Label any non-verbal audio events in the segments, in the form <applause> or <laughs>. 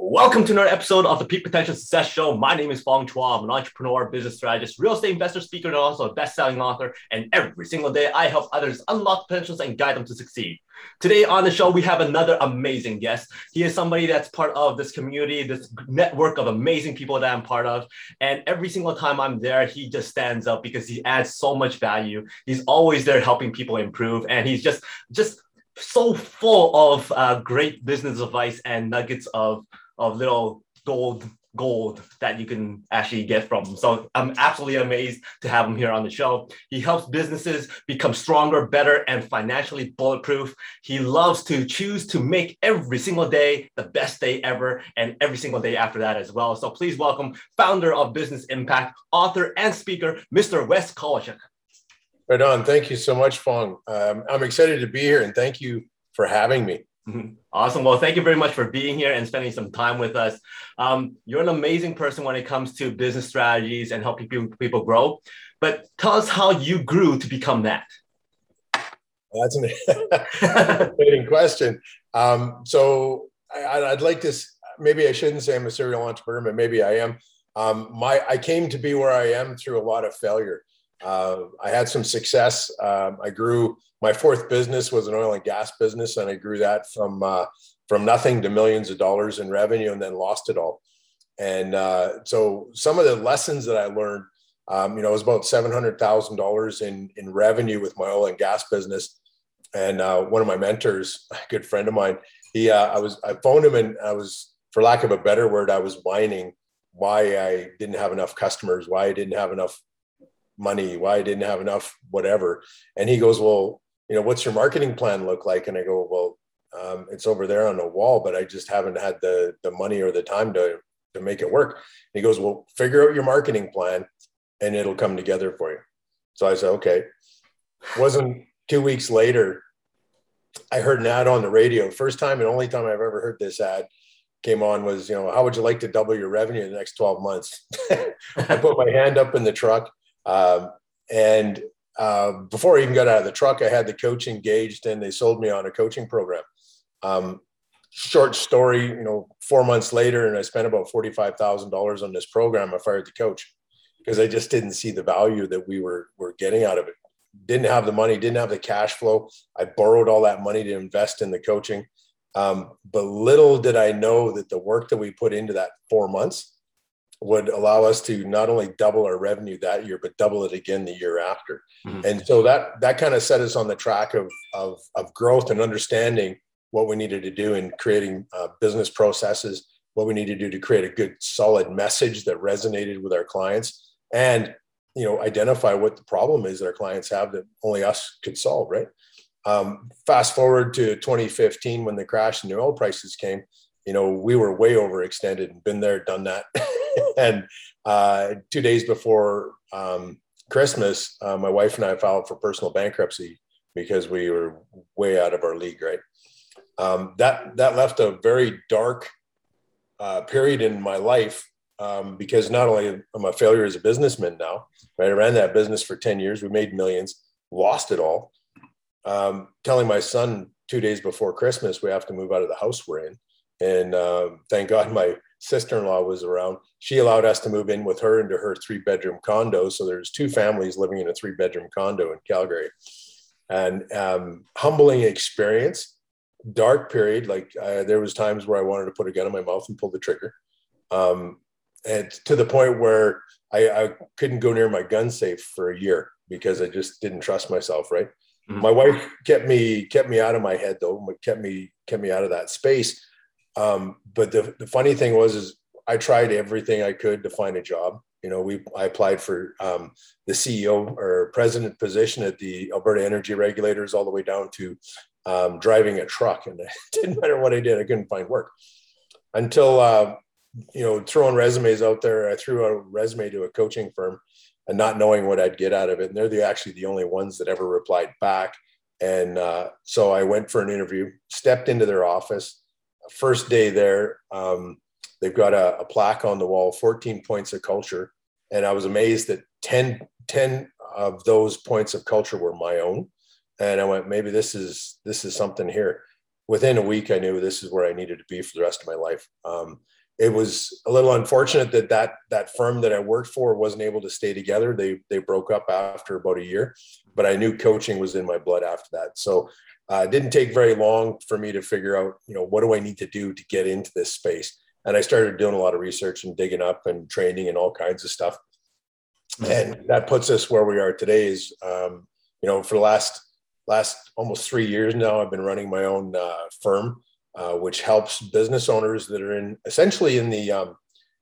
Welcome to another episode of the Peak Potential Success Show. My name is Fong Chua. I'm an entrepreneur, business strategist, real estate investor, speaker, and also a best-selling author. And every single day, I help others unlock potentials and guide them to succeed. Today on the show, we have another amazing guest. He is somebody that's part of this community, this network of amazing people that I'm part of. And every single time I'm there, he just stands up because he adds so much value. He's always there helping people improve, and he's just just so full of uh, great business advice and nuggets of of little gold gold that you can actually get from him. So I'm absolutely amazed to have him here on the show. He helps businesses become stronger, better, and financially bulletproof. He loves to choose to make every single day the best day ever and every single day after that as well. So please welcome founder of Business Impact, author, and speaker, Mr. Wes Kowalchuk. Right on. Thank you so much, Fong. Um, I'm excited to be here and thank you for having me. Mm-hmm. Awesome. Well, thank you very much for being here and spending some time with us. Um, you're an amazing person when it comes to business strategies and helping people, people grow. But tell us how you grew to become that. That's an fascinating question. Um, so I, would like to, maybe I shouldn't say I'm a serial entrepreneur, but maybe I am. Um, my, I came to be where I am through a lot of failure. Uh, I had some success. Um, I grew. My fourth business was an oil and gas business, and I grew that from uh, from nothing to millions of dollars in revenue, and then lost it all. And uh, so, some of the lessons that I learned, um, you know, it was about seven hundred thousand dollars in in revenue with my oil and gas business. And uh, one of my mentors, a good friend of mine, he, uh, I was, I phoned him, and I was, for lack of a better word, I was whining why I didn't have enough customers, why I didn't have enough money, why I didn't have enough, whatever. And he goes, Well, you know, what's your marketing plan look like? And I go, Well, um, it's over there on the wall, but I just haven't had the the money or the time to to make it work. And he goes, Well, figure out your marketing plan and it'll come together for you. So I said, Okay. Wasn't two weeks later, I heard an ad on the radio. First time and only time I've ever heard this ad came on was, you know, how would you like to double your revenue in the next 12 months? <laughs> I put my hand up in the truck um, and uh, before I even got out of the truck, I had the coach engaged and they sold me on a coaching program. Um, short story, you know, four months later, and I spent about $45,000 on this program. I fired the coach because I just didn't see the value that we were, were getting out of it. Didn't have the money, didn't have the cash flow. I borrowed all that money to invest in the coaching. Um, but little did I know that the work that we put into that four months would allow us to not only double our revenue that year, but double it again the year after. Mm-hmm. And so that that kind of set us on the track of, of, of growth and understanding what we needed to do in creating uh, business processes, what we need to do to create a good solid message that resonated with our clients, and you know identify what the problem is that our clients have that only us could solve. Right. Um, fast forward to 2015 when the crash in the oil prices came. You know, we were way overextended and been there, done that. <laughs> and uh, two days before um, Christmas, uh, my wife and I filed for personal bankruptcy because we were way out of our league. Right. Um, that that left a very dark uh, period in my life um, because not only am I a failure as a businessman now, right? I ran that business for ten years. We made millions, lost it all. Um, telling my son two days before Christmas we have to move out of the house we're in, and um, thank God my sister-in-law was around she allowed us to move in with her into her three-bedroom condo. So there's two families living in a three-bedroom condo in calgary. And um, humbling experience dark period like uh, there was times where i wanted to put a gun in my mouth and pull the trigger. Um, and to the point where I, I, couldn't go near my gun safe for a year because i just didn't trust myself right? Mm-hmm. my wife kept me kept me out of my head though kept me kept me out of that space um, but the, the funny thing was, is I tried everything I could to find a job. You know, we I applied for um, the CEO or president position at the Alberta Energy Regulators, all the way down to um, driving a truck, and <laughs> it didn't matter what I did, I couldn't find work until uh, you know throwing resumes out there. I threw a resume to a coaching firm, and not knowing what I'd get out of it. And they're the actually the only ones that ever replied back. And uh, so I went for an interview, stepped into their office first day there, um, they've got a, a, plaque on the wall, 14 points of culture. And I was amazed that 10, 10 of those points of culture were my own. And I went, maybe this is, this is something here. within a week, I knew this is where I needed to be for the rest of my life. Um, it was a little unfortunate that that that firm that I worked for wasn't able to stay together. They they broke up after about a year, but I knew coaching was in my blood after that. So uh, it didn't take very long for me to figure out, you know, what do I need to do to get into this space. And I started doing a lot of research and digging up and training and all kinds of stuff. And that puts us where we are today. Is um, you know, for the last last almost three years now, I've been running my own uh, firm uh, which helps business owners that are in essentially in the um,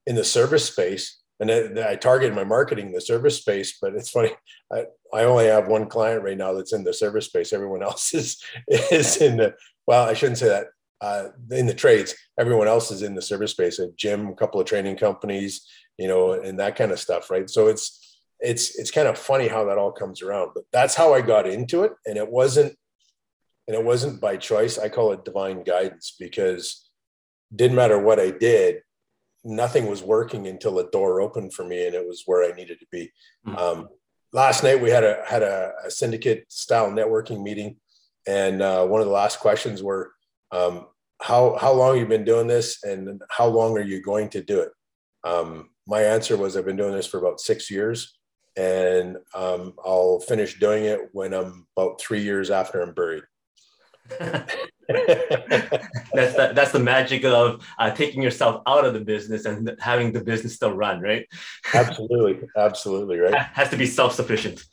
in the service space. And I, I target my marketing the service space, but it's funny. I, I only have one client right now that's in the service space. Everyone else <laughs> is is in the well, I shouldn't say that. Uh, in the trades, everyone else is in the service space. A gym, a couple of training companies, you know, and that kind of stuff, right? So it's it's it's kind of funny how that all comes around. But that's how I got into it, and it wasn't and it wasn't by choice. I call it divine guidance because didn't matter what I did, nothing was working until a door opened for me, and it was where I needed to be. Mm-hmm. Um, last night we had a had a, a syndicate style networking meeting, and uh, one of the last questions were, um, "How how long you been doing this, and how long are you going to do it?" Um, my answer was, "I've been doing this for about six years." And um, I'll finish doing it when I'm about three years after I'm buried. <laughs> <laughs> that's the, that's the magic of uh, taking yourself out of the business and having the business still run, right? absolutely, absolutely, right. Has to be self-sufficient.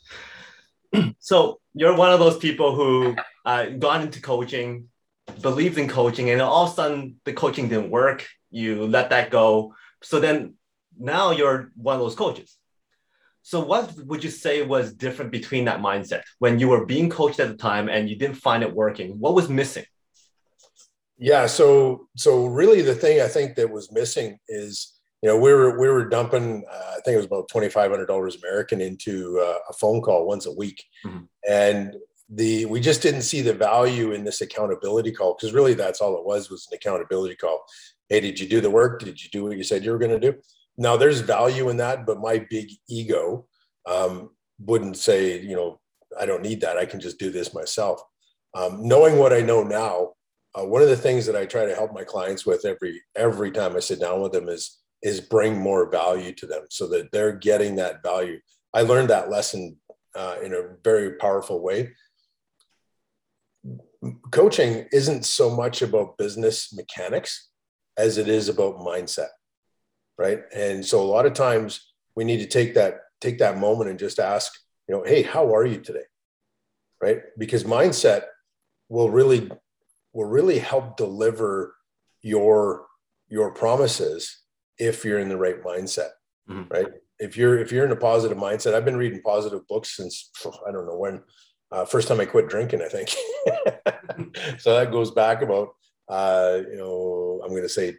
so you're one of those people who uh, got into coaching, believed in coaching, and all of a sudden the coaching didn't work. You let that go. So then now you're one of those coaches. So, what would you say was different between that mindset when you were being coached at the time and you didn't find it working? What was missing? Yeah, so so really the thing I think that was missing is you know we were we were dumping uh, I think it was about twenty five hundred dollars American into uh, a phone call once a week, mm-hmm. and the we just didn't see the value in this accountability call because really that's all it was was an accountability call. Hey, did you do the work? Did you do what you said you were going to do? Now there's value in that, but my big ego um, wouldn't say, you know, I don't need that. I can just do this myself. Um, knowing what I know now, uh, one of the things that I try to help my clients with every every time I sit down with them is is bring more value to them so that they're getting that value. I learned that lesson uh, in a very powerful way. Coaching isn't so much about business mechanics as it is about mindset right and so a lot of times we need to take that take that moment and just ask you know hey how are you today right because mindset will really will really help deliver your your promises if you're in the right mindset mm-hmm. right if you're if you're in a positive mindset i've been reading positive books since i don't know when uh, first time i quit drinking i think <laughs> so that goes back about uh, you know i'm going to say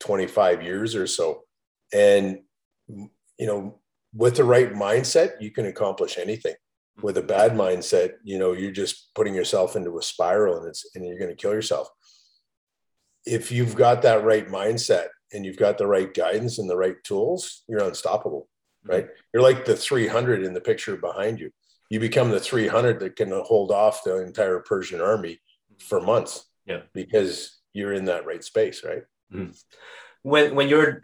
25 years or so and, you know, with the right mindset, you can accomplish anything. With a bad mindset, you know, you're just putting yourself into a spiral and it's, and you're going to kill yourself. If you've got that right mindset and you've got the right guidance and the right tools, you're unstoppable, right? You're like the 300 in the picture behind you. You become the 300 that can hold off the entire Persian army for months. Yeah. Because you're in that right space, right? Mm-hmm. When when you're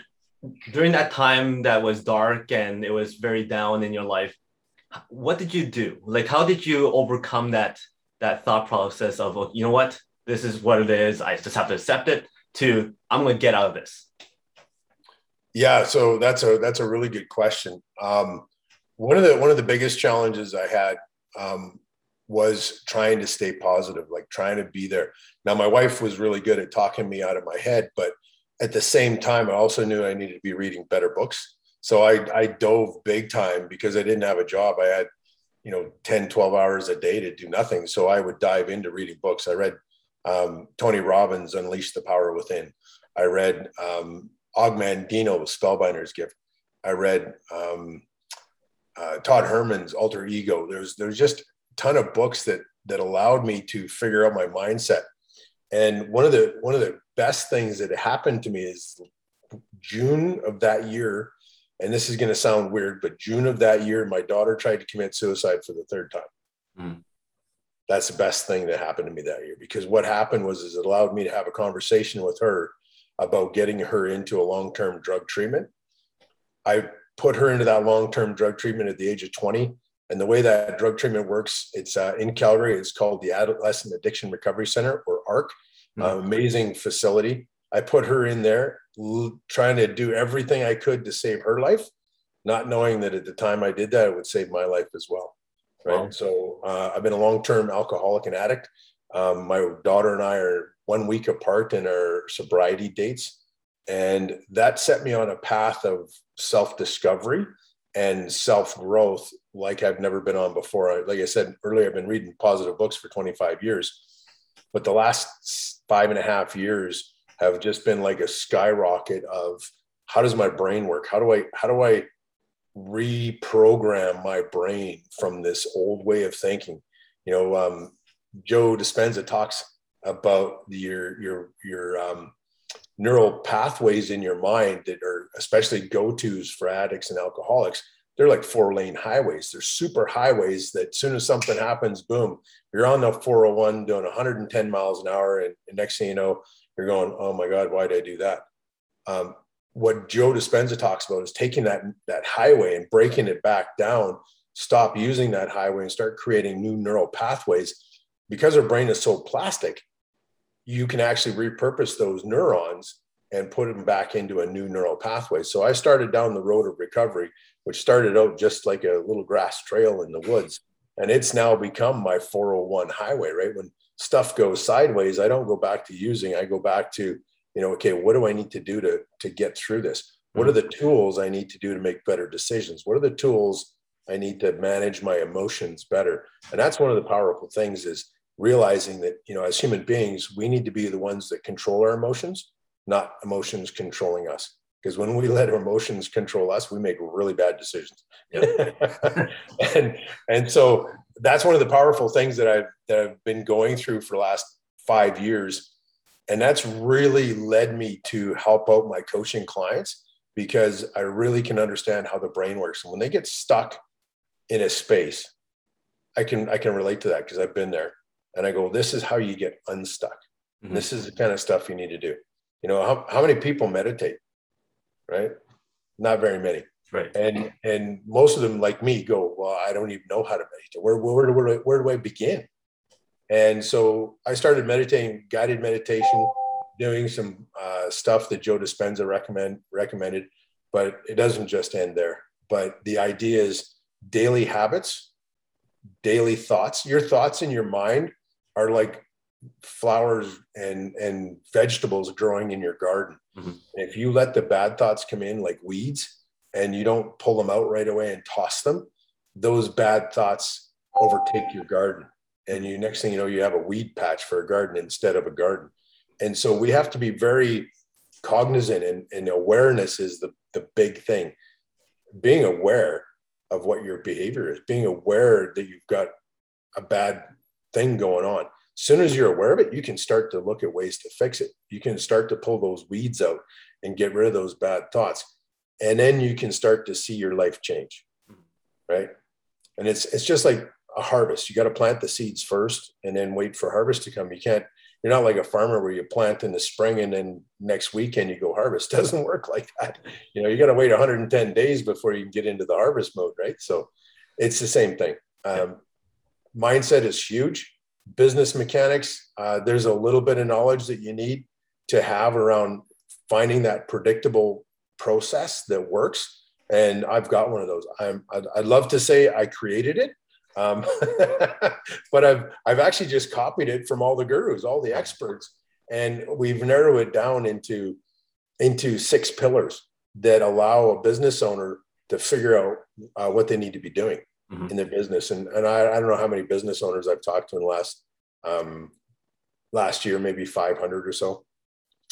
during that time that was dark and it was very down in your life what did you do? Like how did you overcome that that thought process of oh, you know what? This is what it is. I just have to accept it to i'm going to get out of this. Yeah so that's a that's a really good question. Um, one of the one of the biggest challenges i had um, was trying to stay positive like trying to be there. Now my wife was really good at talking me out of my head but at the same time, I also knew I needed to be reading better books. So I, I dove big time because I didn't have a job. I had, you know, 10, 12 hours a day to do nothing. So I would dive into reading books. I read um, Tony Robbins' Unleash the Power Within. I read um, Og Mandino's Spellbinder's Gift. I read um, uh, Todd Herman's Alter Ego. There's there's just a ton of books that that allowed me to figure out my mindset. And one of the one of the best things that happened to me is June of that year, and this is going to sound weird, but June of that year, my daughter tried to commit suicide for the third time. Mm. that's the best thing that happened to me that year because what happened was is it allowed me to have a conversation with her about getting her into a long-term drug treatment. I put her into that long-term drug treatment at the age of 20. And the way that drug treatment works, it's uh, in Calgary. It's called the Adolescent Addiction Recovery Center, or ARC. Mm-hmm. Uh, amazing facility. I put her in there, trying to do everything I could to save her life, not knowing that at the time I did that, it would save my life as well. Right. Wow. So uh, I've been a long-term alcoholic and addict. Um, my daughter and I are one week apart in our sobriety dates. And that set me on a path of self discovery and self growth like I've never been on before. Like I said earlier, I've been reading positive books for 25 years, but the last five and a half years have just been like a skyrocket of how does my brain work? How do I, how do I reprogram my brain from this old way of thinking? You know, um, Joe Dispenza talks about your your your um, neural pathways in your mind that are especially go-to's for addicts and alcoholics they're like four lane highways they're super highways that as soon as something happens boom you're on the 401 doing 110 miles an hour and, and next thing you know you're going oh my god why did i do that um, what joe dispenza talks about is taking that that highway and breaking it back down stop using that highway and start creating new neural pathways because our brain is so plastic you can actually repurpose those neurons and put them back into a new neural pathway. So I started down the road of recovery, which started out just like a little grass trail in the woods. And it's now become my 401 highway, right? When stuff goes sideways, I don't go back to using, I go back to, you know, okay, what do I need to do to, to get through this? What are mm-hmm. the tools I need to do to make better decisions? What are the tools I need to manage my emotions better? And that's one of the powerful things is realizing that you know as human beings we need to be the ones that control our emotions not emotions controlling us because when we let our emotions control us we make really bad decisions <laughs> and and so that's one of the powerful things that i've that i've been going through for the last five years and that's really led me to help out my coaching clients because i really can understand how the brain works and when they get stuck in a space i can i can relate to that because i've been there and I go, this is how you get unstuck. Mm-hmm. This is the kind of stuff you need to do. You know, how, how many people meditate? Right? Not very many. Right. And and most of them, like me, go, well, I don't even know how to meditate. Where where, where, where do I begin? And so I started meditating, guided meditation, doing some uh, stuff that Joe Dispenza recommend recommended, but it doesn't just end there. But the idea is daily habits, daily thoughts. Your thoughts in your mind are like flowers and and vegetables growing in your garden. Mm-hmm. If you let the bad thoughts come in like weeds and you don't pull them out right away and toss them, those bad thoughts overtake your garden. And you next thing you know, you have a weed patch for a garden instead of a garden. And so we have to be very cognizant and, and awareness is the, the big thing. Being aware of what your behavior is, being aware that you've got a bad thing going on. As soon as you're aware of it, you can start to look at ways to fix it. You can start to pull those weeds out and get rid of those bad thoughts. And then you can start to see your life change. Right. And it's it's just like a harvest. You got to plant the seeds first and then wait for harvest to come. You can't, you're not like a farmer where you plant in the spring and then next weekend you go harvest. <laughs> Doesn't work like that. You know, you got to wait 110 days before you get into the harvest mode, right? So it's the same thing. Um, mindset is huge business mechanics, uh, there's a little bit of knowledge that you need to have around finding that predictable process that works. And I've got one of those. I'm, I'd, I'd love to say I created it, um, <laughs> but I've, I've actually just copied it from all the gurus, all the experts, and we've narrowed it down into, into six pillars that allow a business owner to figure out uh, what they need to be doing mm-hmm. in their business. And, and I, I don't know how many business owners I've talked to in the last, um, last year, maybe 500 or so.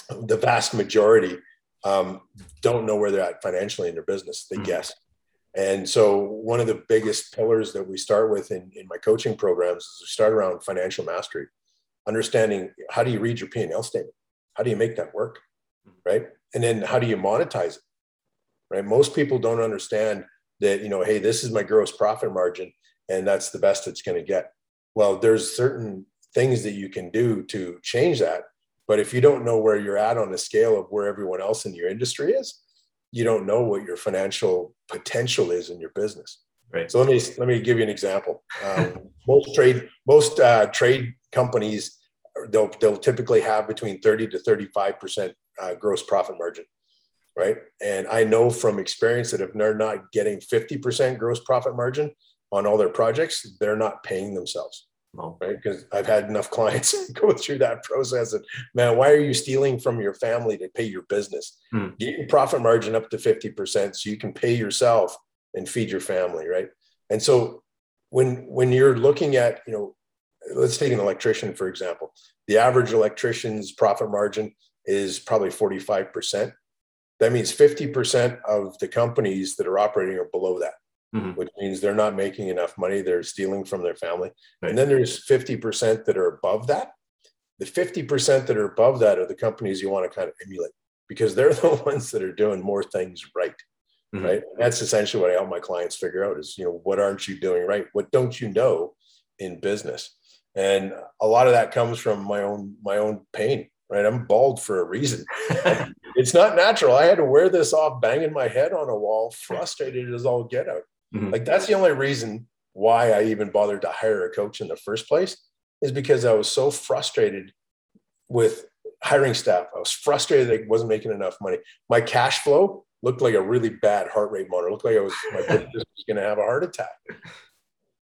The vast majority um, don't know where they're at financially in their business. They mm-hmm. guess. And so one of the biggest pillars that we start with in, in my coaching programs is we start around financial mastery, understanding how do you read your P&L statement? How do you make that work? Mm-hmm. Right. And then how do you monetize it? Right. Most people don't understand that you know hey this is my gross profit margin and that's the best it's going to get well, there's certain things that you can do to change that. But if you don't know where you're at on the scale of where everyone else in your industry is, you don't know what your financial potential is in your business. Right. So let me let me give you an example. Um, <laughs> most trade most uh, trade companies they'll they'll typically have between thirty to thirty five percent uh, gross profit margin, right? And I know from experience that if they're not getting fifty percent gross profit margin on all their projects, they're not paying themselves. No. Right. Because I've had enough <laughs> clients <laughs> go through that process. And man, why are you stealing from your family to pay your business? Hmm. Get your profit margin up to 50% so you can pay yourself and feed your family. Right. And so when when you're looking at, you know, let's take an electrician, for example. The average electrician's profit margin is probably 45%. That means 50% of the companies that are operating are below that Mhm. which means they're not making enough money. They're stealing from their family. Right. And then there's 50% that are above that. The 50% that are above that are the companies you want to kind of emulate because they're <laughs> the ones that are doing more things right. Mhm. Right. And that's essentially what I help my clients figure out is, you know, what aren't you doing right? What don't you know in business? And a lot of that comes from my own my own pain. Right. I'm bald for a reason. <laughs> it's not natural. I had to wear this off, banging my head on a wall, frustrated as all get out. Mhm. Like that's the only reason why I even bothered to hire a coach in the first place is because I was so frustrated with hiring staff. I was frustrated that I wasn't making enough money. My cash flow looked like a really bad heart rate monitor. It looked like I was my <laughs> business was going to have a heart attack.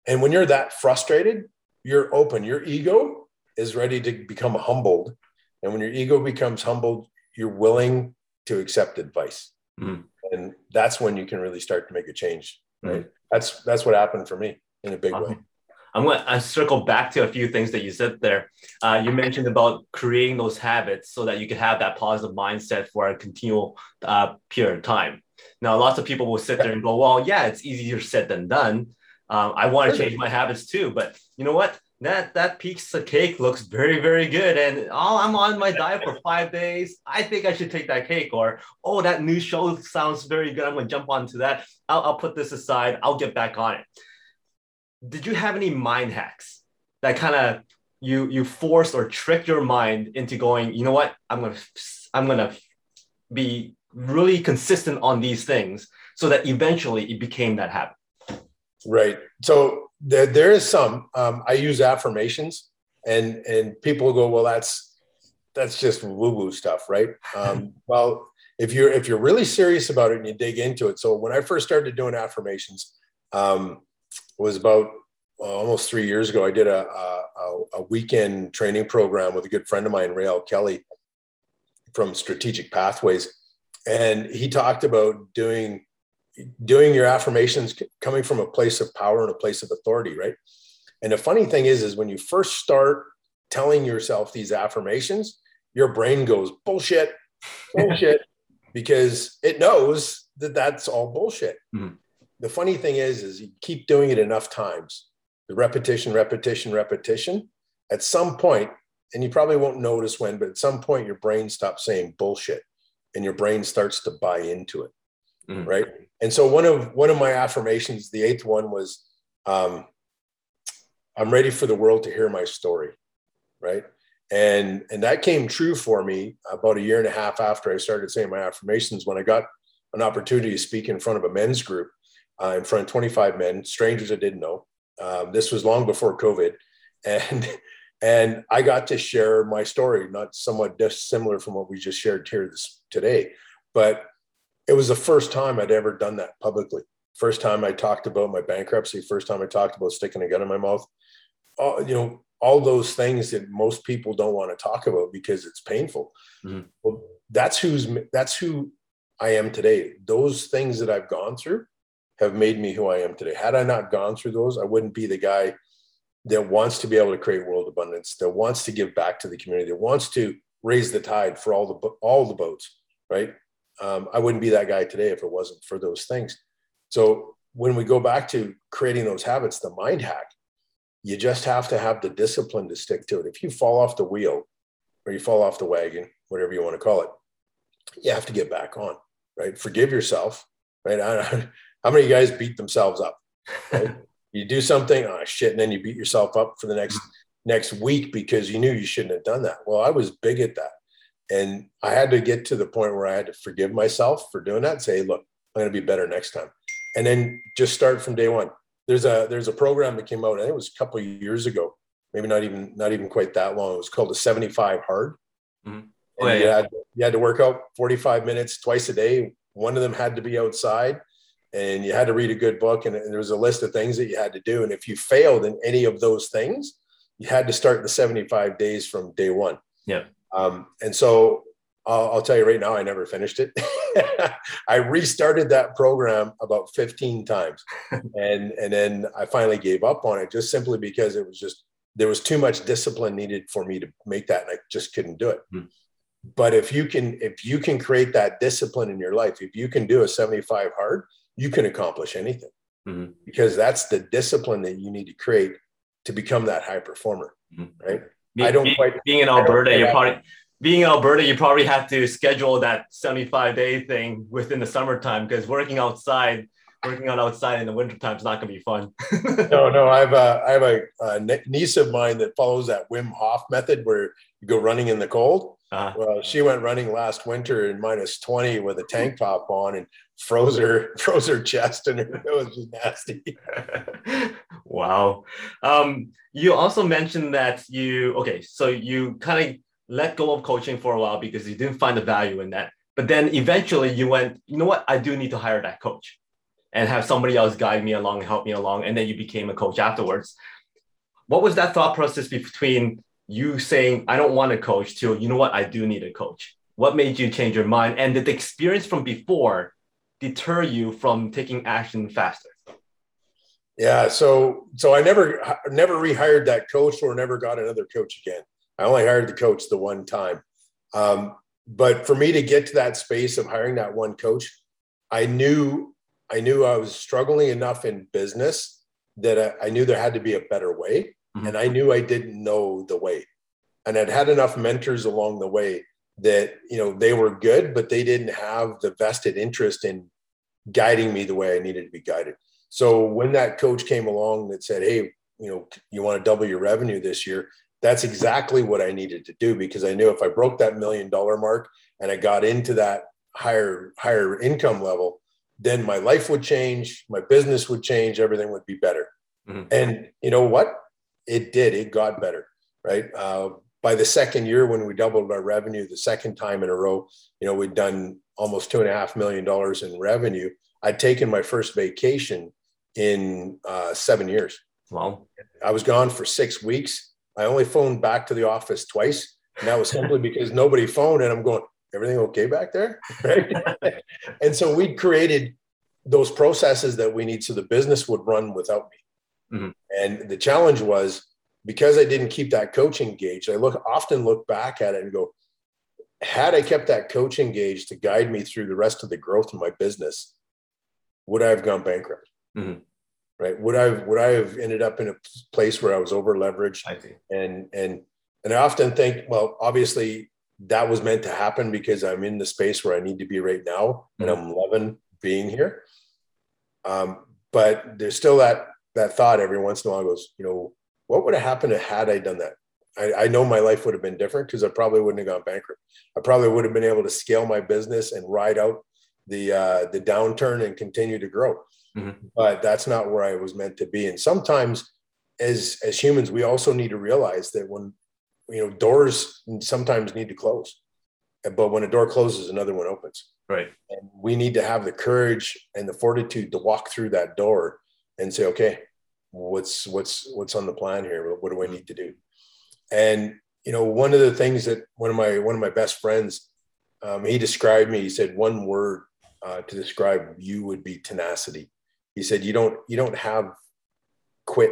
And when you're that frustrated, you're open. Your ego is ready to become humbled. And when your ego becomes humbled, you're willing to accept advice. Mhm. And that's when you can really start to make a change. Right. That's that's what happened for me in a big way. I'm going to circle back to a few things that you said there. Uh, you mentioned about creating those habits so that you can have that positive mindset for a continual uh, period of time. Now, lots of people will sit there and go, well, yeah, it's easier said than done. Um, I want to change my habits too, but you know what? That that pizza cake looks very very good, and oh, I'm on my diet for five days. I think I should take that cake. Or oh, that new show sounds very good. I'm gonna jump onto that. I'll, I'll put this aside. I'll get back on it. Did you have any mind hacks that kind of you you forced or tricked your mind into going? You know what? I'm gonna I'm gonna be really consistent on these things so that eventually it became that habit. Right. So there, there is some. Um, I use affirmations, and and people go, well, that's that's just woo woo stuff, right? Um, <laughs> well, if you're if you're really serious about it and you dig into it. So when I first started doing affirmations, um, was about uh, almost three years ago. I did a, a a weekend training program with a good friend of mine, Rael Kelly, from Strategic Pathways, and he talked about doing doing your affirmations coming from a place of power and a place of authority right? And the funny thing is is when you first start telling yourself these affirmations your brain goes bullshit. Bullshit. <laughs> Because it knows that that's all bullshit. Mhm. the funny thing is is you keep doing it enough times. The repetition repetition repetition. At some point and you probably won't notice when but at some point your brain stops saying bullshit and your brain starts to buy into it Mhm. right? And so one of one of my affirmations the eighth one was um, i'm ready for the world to hear my story right? And and that came true for me about a year and a half after i started saying my affirmations when i got an opportunity to speak in front of a men's group uh, in front of 25 men strangers i didn't know. Um, this was long before covid. And and i got to share my story not somewhat dissimilar from what we just shared here this today. But it was the first time I'd ever done that publicly. First time I talked about my bankruptcy. First time I talked about sticking a gun in my mouth. All, you know, all those things that most people don't want to talk about because it's painful. Mhm. Well, that's who's that's who I am today. Those things that I've gone through have made me who I am today. Had I not gone through those, I wouldn't be the guy that wants to be able to create world abundance, that wants to give back to the community, that wants to raise the tide for all the all the boats, right? Um, I wouldn't be that guy today if it wasn't for those things. So when we go back to creating those habits, the mind hack, you just have to have the discipline to stick to it. If you fall off the wheel or you fall off the wagon, whatever you want to call it, you have to get back on, right? Forgive yourself, right? I, <laughs> how many guys beat themselves up? Right? <laughs> you do something, oh shit, and then you beat yourself up for the next next week because you knew you shouldn't have done that. Well, I was big at that. And I had to get to the point where I had to forgive myself for doing that and say, look, I'm going to be better next time. And then just start from day one. There's a there's a program that came out, I think it was a couple of years ago, maybe not even not even quite that long. It was called the 75 hard. Mm-hmm. Oh, yeah, you, had, you had to work out 45 minutes twice a day. One of them had to be outside and you had to read a good book and, and there was a list of things that you had to do. And if you failed in any of those things, you had to start the 75 days from day one. Yeah. Um, and so I'll, I'll, tell you right now, I never finished it. <laughs> I restarted that program about 15 times, <laughs> and and then I finally gave up on it just simply because it was just there was too much discipline needed for me to make that, and I just couldn't do it. Mm. But if you can if you can create that discipline in your life, if you can do a 75 hard, you can accomplish anything mm-hmm. because that's the discipline that you need to create to become that high performer, mm-hmm. right? I don't quite being in Alberta. You're probably being in Alberta. You probably have to schedule that 75 day thing within the summertime because working outside, working on outside in the wintertime is not going to be fun. <laughs> no, no. I have a I have a, a, niece of mine that follows that Wim Hof method where you go running in the cold. Uh-huh. Well, she went running last winter in minus 20 with a tank top on and froze her <laughs> froze her chest and it was just nasty. <laughs> wow. Um, you also mentioned that you okay, so you kind of let go of coaching for a while because you didn't find the value in that. But then eventually you went, you know what, I do need to hire that coach and have somebody else guide me along and help me along. And then you became a coach afterwards. What was that thought process between you saying, I don't want a coach to, you know what, I do need a coach? What made you change your mind? And did the experience from before deter you from taking action faster? Yeah, so so I never never rehired that coach or never got another coach again. I only hired the coach the one time. Um, but for me to get to that space of hiring that one coach, I knew I knew I was struggling enough in business that I, I knew there had to be a better way, mm-hmm. and I knew I didn't know the way. And I'd had enough mentors along the way that you know they were good but they didn't have the vested interest in guiding me the way i needed to be guided. So when that coach came along that said hey you know you want to double your revenue this year that's exactly what i needed to do because i knew if i broke that million dollar mark and i got into that higher higher income level then my life would change my business would change everything would be better. Mm-hmm. and you know what? It did. It got better right? Uh, by the second year when we doubled our revenue the second time in a row you know we'd done almost two and a half million dollars in revenue. I'd taken my first vacation in uh, seven years. Wow. I was gone for six weeks. I only phoned back to the office twice. And that was simply because nobody phoned and i'm going everything okay back there? <laughs> Right? And so we created those processes that we need so the business would run without me. Mm-hmm. and the challenge was because I didn't keep that coach engaged, I look often look back at it and go, had I kept that coach engaged to guide me through the rest of the growth of my business, would I have gone bankrupt? Mm-hmm. Right? Would I would I have ended up in a place where I was over leveraged? And and and I often think, well, obviously that was meant to happen because I'm in the space where I need to be right now, mm-hmm. and I'm loving being here. Um, but there's still that that thought every once in a while goes, you know, what would have happened had I done that? I, I know my life would have been different because I probably wouldn't have gone bankrupt. I probably would have been able to scale my business and ride out the uh, the downturn and continue to grow. Mm-hmm. But that's not where I was meant to be. And sometimes, as as humans, we also need to realize that when you know doors sometimes need to close, but when a door closes, another one opens. Right. And we need to have the courage and the fortitude to walk through that door and say, okay, what's what's what's on the plan here? What do i need to do? And you know one of the things that one of my one of my best friends um, he described me he said one word uh, to describe you would be tenacity. He said you don't you don't have quit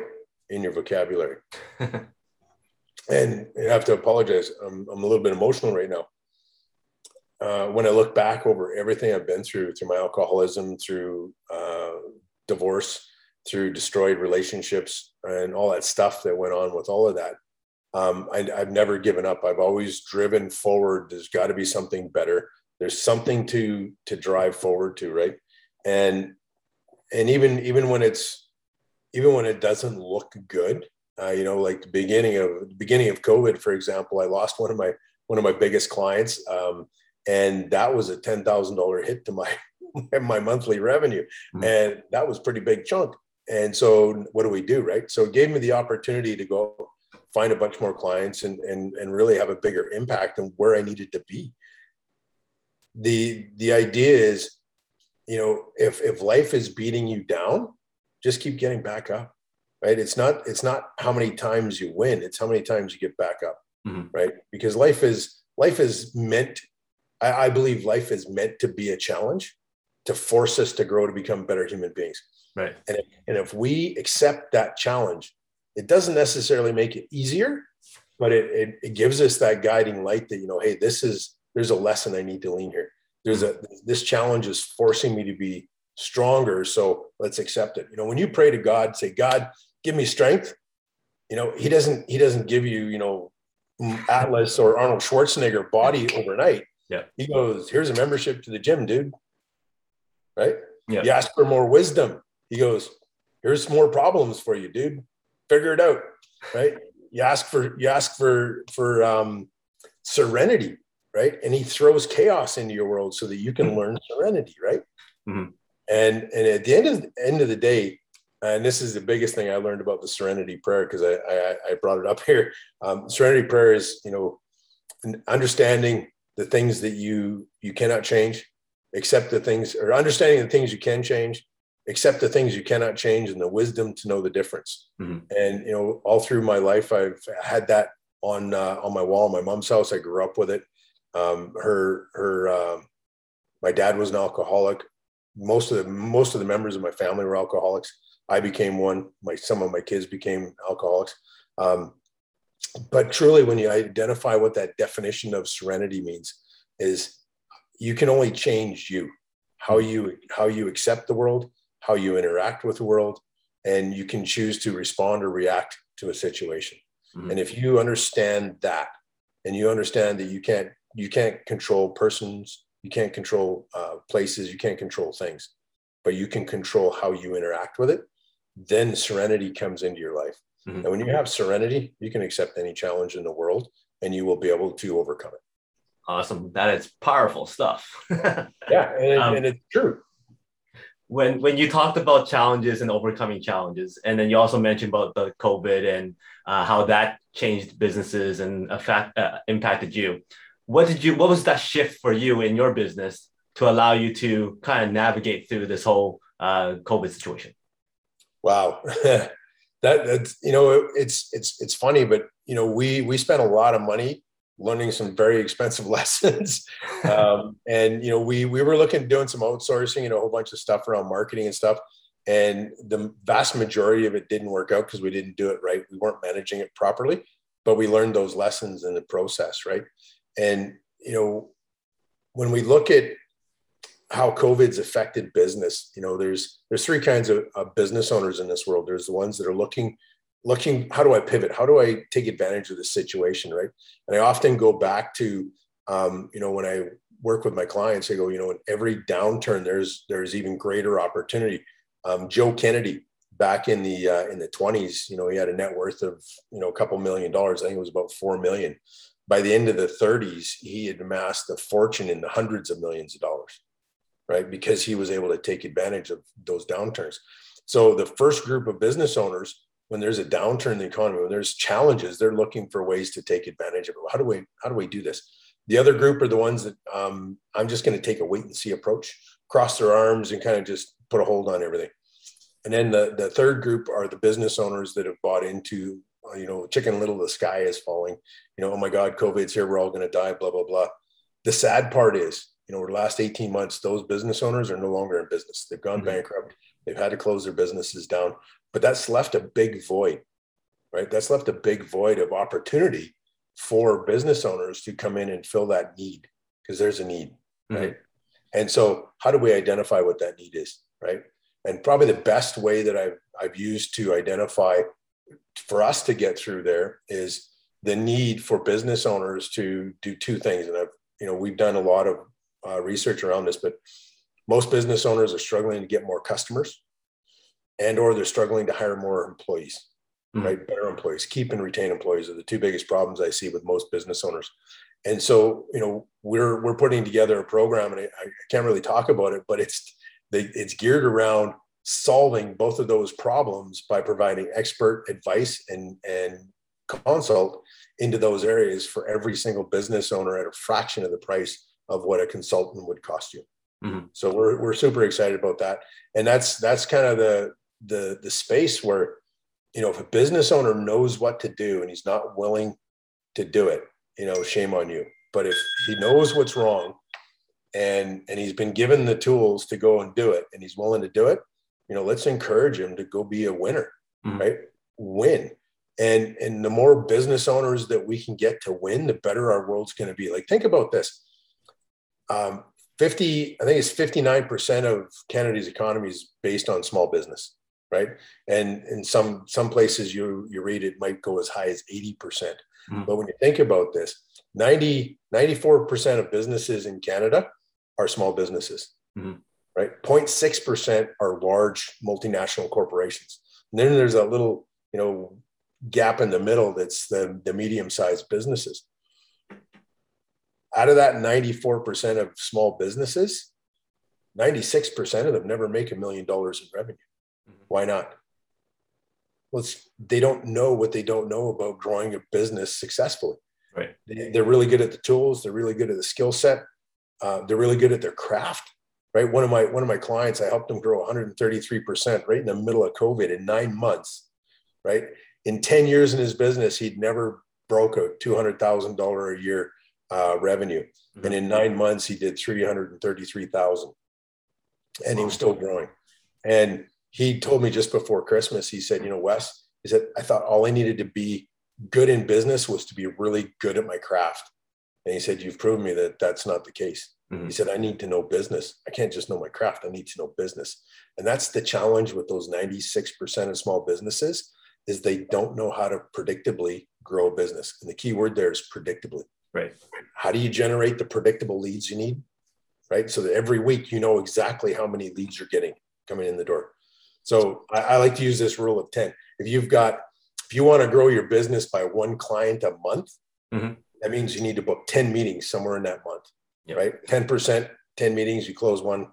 in your vocabulary. <laughs> And i have to apologize. I'm, I'm a little bit emotional right now. Uh, when i look back over everything i've been through through my alcoholism through uh, divorce through destroyed relationships and all that stuff that went on with all of that. Um, I, have never given up. I've always driven forward. There's got to be something better. There's something to to drive forward to, right? And and even even when it's even when it doesn't look good, uh, you know, like the beginning of the beginning of COVID, for example, I lost one of my one of my biggest clients, um, and that was a ten thousand dollar hit to my <laughs> my monthly revenue, mm-hmm. and that was pretty big chunk. And so, what do we do, right? So, it gave me the opportunity to go find a bunch more clients and and and really have a bigger impact on where I needed to be. the The idea is, you know, if if life is beating you down, just keep getting back up right it's not it's not how many times you win it's how many times you get back up mm-hmm. right because life is life is meant I, I, believe life is meant to be a challenge to force us to grow to become better human beings right and if, and if we accept that challenge it doesn't necessarily make it easier but it, it, it gives us that guiding light that you know hey this is there's a lesson i need to lean here there's a this challenge is forcing me to be stronger. So let's accept it. You know, when you pray to God, say, God, give me strength. You know, he doesn't, he doesn't give you, you know, Atlas or Arnold Schwarzenegger body overnight. Yeah. He goes, here's a membership to the gym, dude. Right. Yeah. You ask for more wisdom. He goes, here's more problems for you, dude. Figure it out. Right. You ask for, you ask for, for, um, serenity. Right. And he throws chaos into your world so that you can learn serenity. Right. Mm-hmm. And and at the end of the end of the day, and this is the biggest thing I learned about the Serenity Prayer because I, I, I brought it up here. Um, Serenity Prayer is you know understanding the things that you you cannot change, accept the things or understanding the things you can change, accept the things you cannot change, and the wisdom to know the difference. Mm-hmm. And you know, all through my life, I've had that on uh, on my wall in my mom's house. I grew up with it. Um, her her uh, my dad was an alcoholic most of the most of the members of my family were alcoholics. I became one. My some of my kids became alcoholics. Um, but truly, when you identify what that definition of serenity means, is you can only change you, how you how you accept the world, how you interact with the world, and you can choose to respond or react to a situation. Mm-hmm. And if you understand that, and you understand that you can't you can't control persons, you can't control uh, places, you can't control things, but you can control how you interact with it. Then serenity comes into your life. Mm-hmm. And when you have serenity, you can accept any challenge in the world and you will be able to overcome it. Awesome. That is powerful stuff. <laughs> yeah. And, um, and it's true when when you talked about challenges and overcoming challenges, and then you also mentioned about the COVID and uh, how that changed businesses and affect, uh, impacted you what did you what was that shift for you in your business to allow you to kind of navigate through this whole uh, COVID situation? Wow, <laughs> that that's you know it's it's it's funny, but you know we we spent a lot of money learning some very expensive <laughs> lessons, um, and you know we we were looking doing some outsourcing, you know, a whole bunch of stuff around marketing and stuff, and the vast majority of it didn't work out because we didn't do it right. We weren't managing it properly, but we learned those lessons in the process, right? And you know, when we look at how COVID's affected business, you know, there's there's three kinds of, of business owners in this world. There's the ones that are looking looking how do I pivot? How do I take advantage of the situation, right? And I often go back to um, you know when I work with my clients, I go, you know, in every downturn, there's there's even greater opportunity. Um, Joe Kennedy, back in the uh, in the 20s, you know, he had a net worth of you know a couple million dollars. I think it was about four million by the end of the 30s, he had amassed a fortune in the hundreds of millions of dollars, right? Because he was able to take advantage of those downturns. So the first group of business owners, when there's a downturn in the economy, when there's challenges, they're looking for ways to take advantage of it. How do we how do we do this? The other group are the ones that um, I'm just going to take a wait and see approach, cross their arms, and kind of just put a hold on everything. And then the, the third group are the business owners that have bought into you know, chicken little, the sky is falling, you know, oh my God, COVID's here, we're all going to die, blah, blah, blah. The sad part is, you know, over the last 18 months, those business owners are no longer in business. They've gone mm-hmm. bankrupt. They've had to close their businesses down, but that's left a big void, right? That's left a big void of opportunity for business owners to come in and fill that need because there's a need, mm-hmm. right? And so, how do we identify what that need is, right? And probably the best way that I've I've used to identify for us to get through there is the need for business owners to do two things. And I've, you know, we've done a lot of uh, research around this, but most business owners are struggling to get more customers. and or they're struggling to hire more employees, Mhm. right? Better employees, keep and retain employees are the two biggest problems I see with most business owners. And so, you know, we're we're putting together a program, and I, I can't really talk about it, but it's they, it's geared around solving both of those problems by providing expert advice and and consult into those areas for every single business owner at a fraction of the price of what a consultant would cost you. Mhm. So we're we're super excited about that, and that's that's kind of the the the space where you know if a business owner knows what to do and he's not willing to do it, you know, shame on you. But if he knows what's wrong and and he's been given the tools to go and do it and he's willing to do it, you know, let's encourage him to go be a winner, Mhm. right? Win. And and the more business owners that we can get to win, the better our world's going to be. Like think about this. Um, 50, I think it's 59% of Canada's economy is based on small business, right? And in some some places you you read it might go as high as 80%. Mhm. But when you think about this, 90, 94% of businesses in Canada are small businesses, Mhm. right? 0.6% are large multinational corporations. And then there's a little, you know, gap in the middle that's the, the medium-sized businesses. Out of that 94% of small businesses, 96% of them never make a million dollars in revenue. Mhm. Why not? Well, it's, they don't know what they don't know about growing a business successfully. Right. They, they're really good at the tools. They're really good at the skill set. Uh, they're really good at their craft. Right. One of my one of my clients, I helped him grow 133 percent right in the middle of COVID in nine months. Right. In 10 years in his business, he'd never broke a two hundred thousand dollar a year uh, revenue, Mhm. and in nine months he did three hundred and thirty three thousand, and he was still growing. And he told me just before Christmas, he said, "You know, Wes," he said, "I thought all I needed to be good in business was to be really good at my craft." And he said, "You've proven me that that's not the case." Mhm. He said, I need to know business. I can't just know my craft. I need to know business. And that's the challenge with those 96% of small businesses is they don't know how to predictably grow a business. And the key word there is predictably. Right. How do you generate the predictable leads you need? Right. So that every week you know exactly how many leads you're getting coming in the door. So I, I like to use this rule of 10. If you've got, if you want to grow your business by one client a month, Mhm. that means you need to book 10 meetings somewhere in that month Yep. right? 10%, 10 meetings, you close one.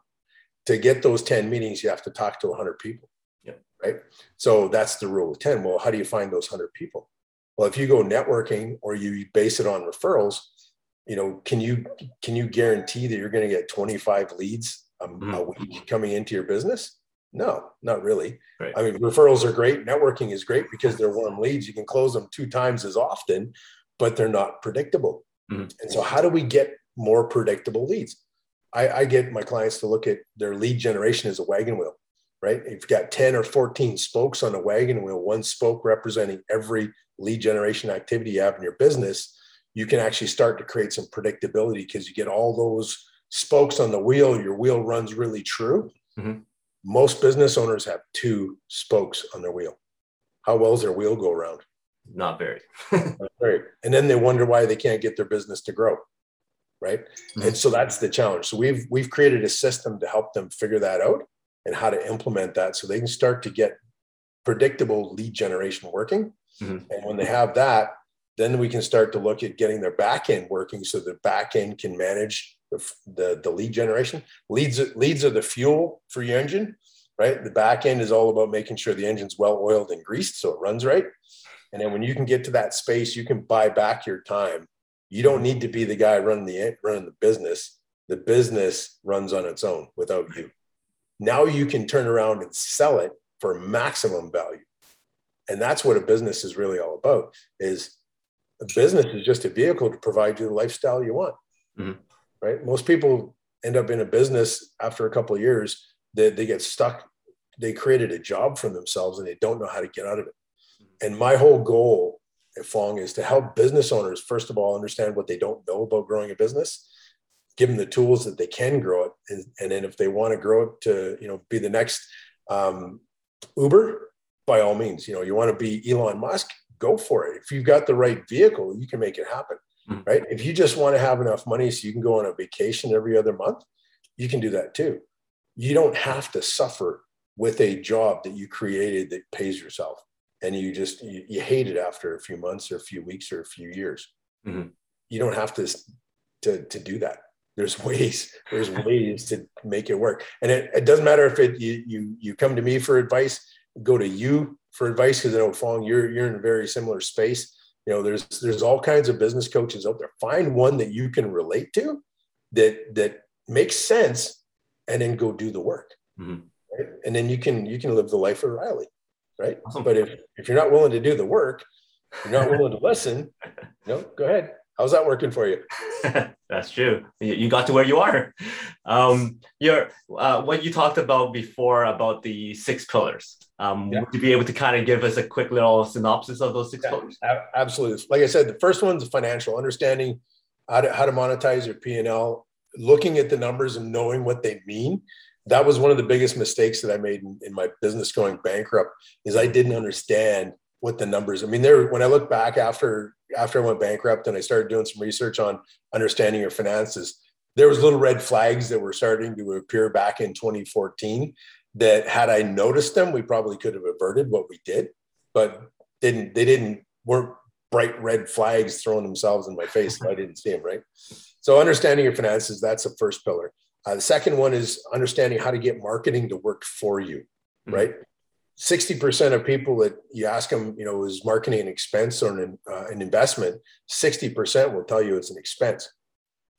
To get those 10 meetings, you have to talk to 100 people. Yep. Right. So that's the rule of 10. Well, how do you find those 100 people? Well, if you go networking or you base it on referrals, you know, can you can you guarantee that you're going to get 25 leads a, a Mhm. week coming into your business? No, not really. Right. I mean, referrals are great. Networking is great because they're warm leads. You can close them two times as often, but they're not predictable. Mhm. And so, how do we get more predictable leads? I, I get my clients to look at their lead generation as a wagon wheel, right? If you've got 10 or 14 spokes on a wagon wheel, one spoke representing every lead generation activity you have in your business, you can actually start to create some predictability because you get all those spokes on the wheel, your wheel runs really true. Mhm. Most business owners have two spokes on their wheel. How well does their wheel go around? Not very. <laughs> Right. And then they wonder why they can't get their business to grow. Right. Mhm. And so that's the challenge. So we've we've created a system to help them figure that out and how to implement that so they can start to get predictable lead generation working. Mhm. And when they have that, then we can start to look at getting their back end working so the back end can manage the, the, the lead generation. Leads, leads are the fuel for your engine, right? The back end is all about making sure the engine's well oiled and greased so it runs right. And then when you can get to that space, you can buy back your time. You don't need to be the guy running the running the business. The business runs on its own without you. Now you can turn around and sell it for maximum value. And that's what a business is really all about is a business is just a vehicle to provide you the lifestyle you want. Mhm. Right. Most people end up in a business after a couple of years that they, get stuck. They created a job for themselves and they don't know how to get out of it. And my whole goal at Fong is to help business owners, first of all, understand what they don't know about growing a business, give them the tools that they can grow it. And, and then if they want to grow it to, you know, be the next um, Uber, by all means, you know, you want to be Elon Musk, go for it. If you've got the right vehicle, you can make it happen. Mhm. Right. If you just want to have enough money so you can go on a vacation every other month, you can do that too. You don't have to suffer with a job that you created that pays yourself and you just you, you hate it after a few months or a few weeks or a few years mm-hmm. you don't have to to to do that there's ways there's ways to make it work and it, it doesn't matter if it you you you come to me for advice go to you for advice because I know Fong, you're you're in a very similar space. You know, there's there's all kinds of business coaches out there. Find one that you can relate to that that makes sense and then go do the work. Mm-hmm. Right? And then you can you can live the life of Riley. Right. Awesome. But if if you're not willing to do the work, you're not willing to listen, <laughs> you know, go ahead. How's that working for you? <laughs> That's true. You got to where you are. Um, your uh, what you talked about before about the six pillars. Um, yeah. Would you be able to kind of give us a quick little synopsis of those six yeah, pillars? Absolutely. Like I said, the first one's financial understanding how to how to monetize your P and L, looking at the numbers and knowing what they mean. That was one of the biggest mistakes that I made in, in my business going bankrupt. Is I didn't understand what the numbers. I mean, there when I look back after after I went bankrupt and I started doing some research on understanding your finances, there was little red flags that were starting to appear back in 2014 that had I noticed them, we probably could have averted what we did, but didn't they didn't weren't bright red flags throwing themselves in my face. So I didn't see them, right? So understanding your finances, that's the first pillar. Uh, the second one is understanding how to get marketing to work for you, mm-hmm. right? 60% of people that you ask them, you know, is marketing an expense or an, uh, an investment, 60% will tell you it's an expense.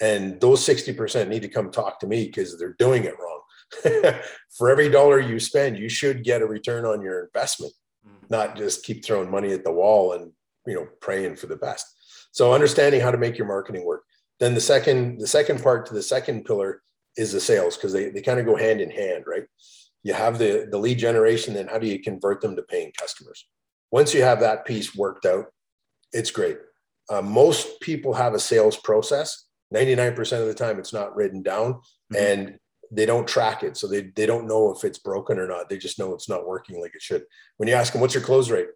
And those 60% need to come talk to me because they're doing it wrong. <laughs> For every dollar you spend, you should get a return on your investment, mm-hmm. not just keep throwing money at the wall and, you know, praying for the best. So understanding how to make your marketing work. Then the second, the second part to the second pillar is the sales because they, they kind of go hand in hand, right? You have the, the lead generation, then how do you convert them to paying customers? Once you have that piece worked out, it's great. Uh, most people have a sales process. 99% of the time, it's not written down mm-hmm. and they don't track it. So they, they don't know if it's broken or not. They just know it's not working like it should. When you ask them, what's your close rate?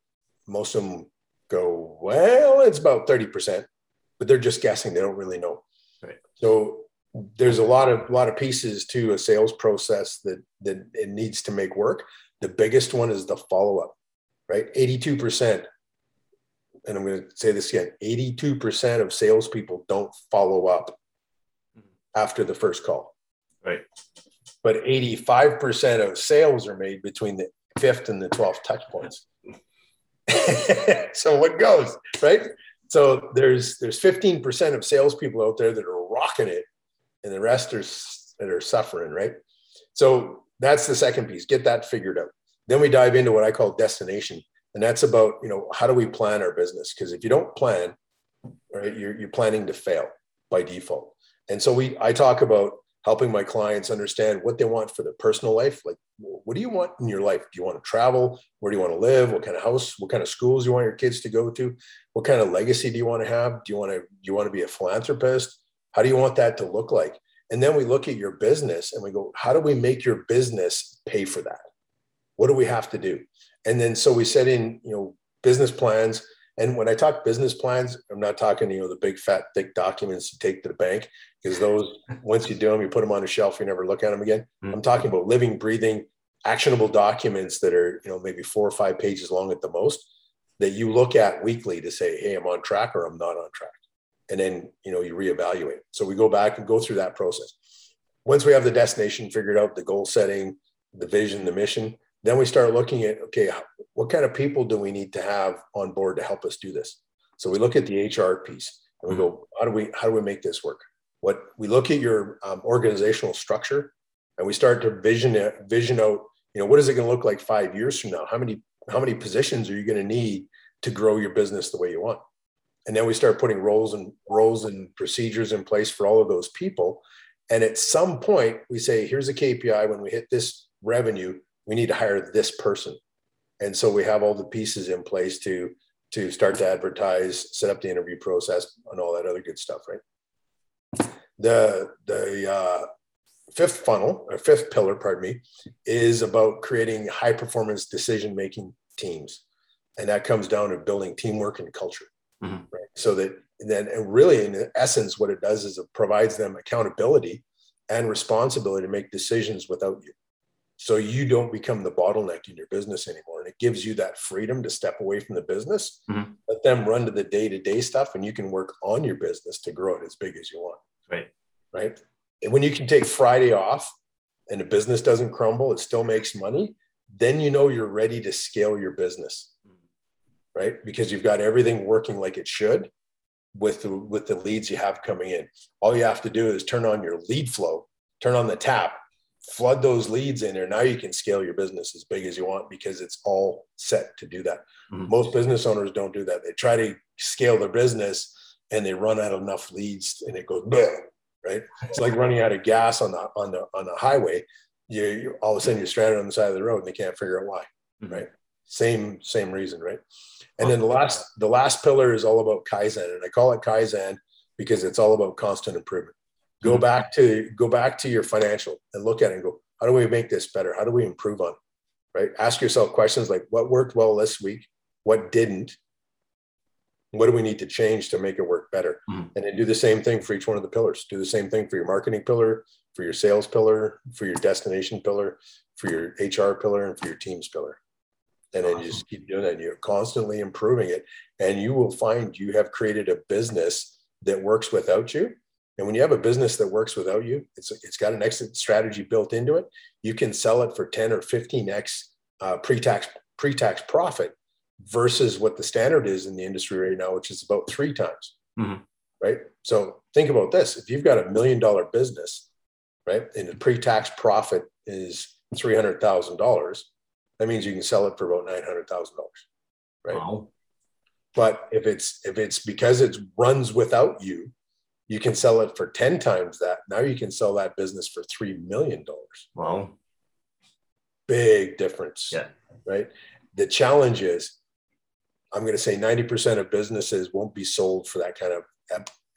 Most of them go, well, it's about 30%, but they're just guessing. They don't really know. Right. So there's a lot of lot of pieces to a sales process that that it needs to make work. The biggest one is the follow up, right? 82%, and I'm going to say this again 82% of salespeople don't follow up mm-hmm. after the first call. Right. But 85% of sales are made between the fifth and the 12th touch points. <laughs> so what goes, right? So there's there's 15% of salespeople out there that are rocking it and the rest are that are suffering, right? So that's the second piece. Get that figured out. Then we dive into what I call destination, and that's about you know how do we plan our business? Because if you don't plan, right, you're you're planning to fail by default. And so we I talk about helping my clients understand what they want for their personal life. Like, what do you want in your life? Do you want to travel? Where do you want to live? What kind of house? What kind of schools do you want your kids to go to? What kind of legacy do you want to have? Do you want to do you want to be a philanthropist? How do you want that to look like? And then we look at your business and we go, how do we make your business pay for that? What do we have to do? And then so we set in, you know, business plans. And when I talk business plans, I'm not talking, you know, the big fat thick documents to take to the bank because those <laughs> once you do them, you put them on a shelf, you never look at them again. Mm-hmm. I'm talking about living, breathing, actionable documents that are, you know, maybe four or five pages long at the most that you look at weekly to say, hey, I'm on track or I'm not on track and then you know you reevaluate. So we go back and go through that process. Once we have the destination figured out the goal setting the vision the mission then we start looking at okay what kind of people do we need to have on board to help us do this? So we look at the hr piece and we go how do we how do we make this work? What we look at your um, organizational structure and we start to vision vision out you know what is it going to look like five years from now? How many how many positions are you going to need to grow your business the way you want and then we start putting roles and roles and procedures in place for all of those people. And at some point we say here's a kpi when we hit this revenue we need to hire this person. And so we have all the pieces in place to to start to advertise set up the interview process and all that other good stuff right? The the uh, fifth funnel or fifth pillar pardon me is about creating high performance decision making teams. And that comes down to building teamwork and culture mm-hmm. So that then, and really, in essence, what it does is it provides them accountability and responsibility to make decisions without you. so you don't become the bottleneck in your business anymore and it gives you that freedom to step away from the business mm-hmm. let them run to the day-to-day stuff and you can work on your business to grow it as big as you want right right and when you can take friday off and the business doesn't crumble it still makes money then you know you're ready to scale your business. Right because you've got everything working like it should with the with the leads you have coming in all you have to do is turn on your lead flow turn on the tap flood those leads in there. Now you can scale your business as big as you want because it's all set to do that. Mm-hmm. Most business owners don't do that. They try to scale their business and they run out of enough leads and it goes boom, right? It's like running out of gas on the on the on the highway. You, you all of a sudden you're stranded on the side of the road and they can't figure out why, mm-hmm. right? Same same reason, right? And then the last the last pillar is all about kaizen, and I call it kaizen because it's all about constant improvement. Go mm-hmm. back to go back to your financial and look at it and go how do we make this better? How do we improve on it? Right? Ask yourself questions like what worked well this week? What didn't? What do we need to change to make it work better? Mm-hmm. and then do the same thing for each one of the pillars. Do the same thing for your marketing pillar for your sales pillar for your destination pillar for your hr pillar and for your teams pillar and then you just keep doing that you're constantly improving it and you will find you have created a business that works without you and when you have a business that works without you, it's it's got an exit strategy built into it. You can sell it for 10 or 15x uh, pre-tax pre-tax profit versus what the standard is in the industry right now, which is about three times. Mm-hmm. Right. So think about this: if you've got a million dollar business, right, and the pre-tax profit is three hundred thousand dollars, that means you can sell it for about nine hundred thousand dollars. Right. Wow. But if it's if it's because it runs without you, you can sell it for 10 times that. Now you can sell that business for $3 million. Wow. Big difference. Yeah. Right. The challenge is, I'm going to say 90% of businesses won't be sold for that kind of,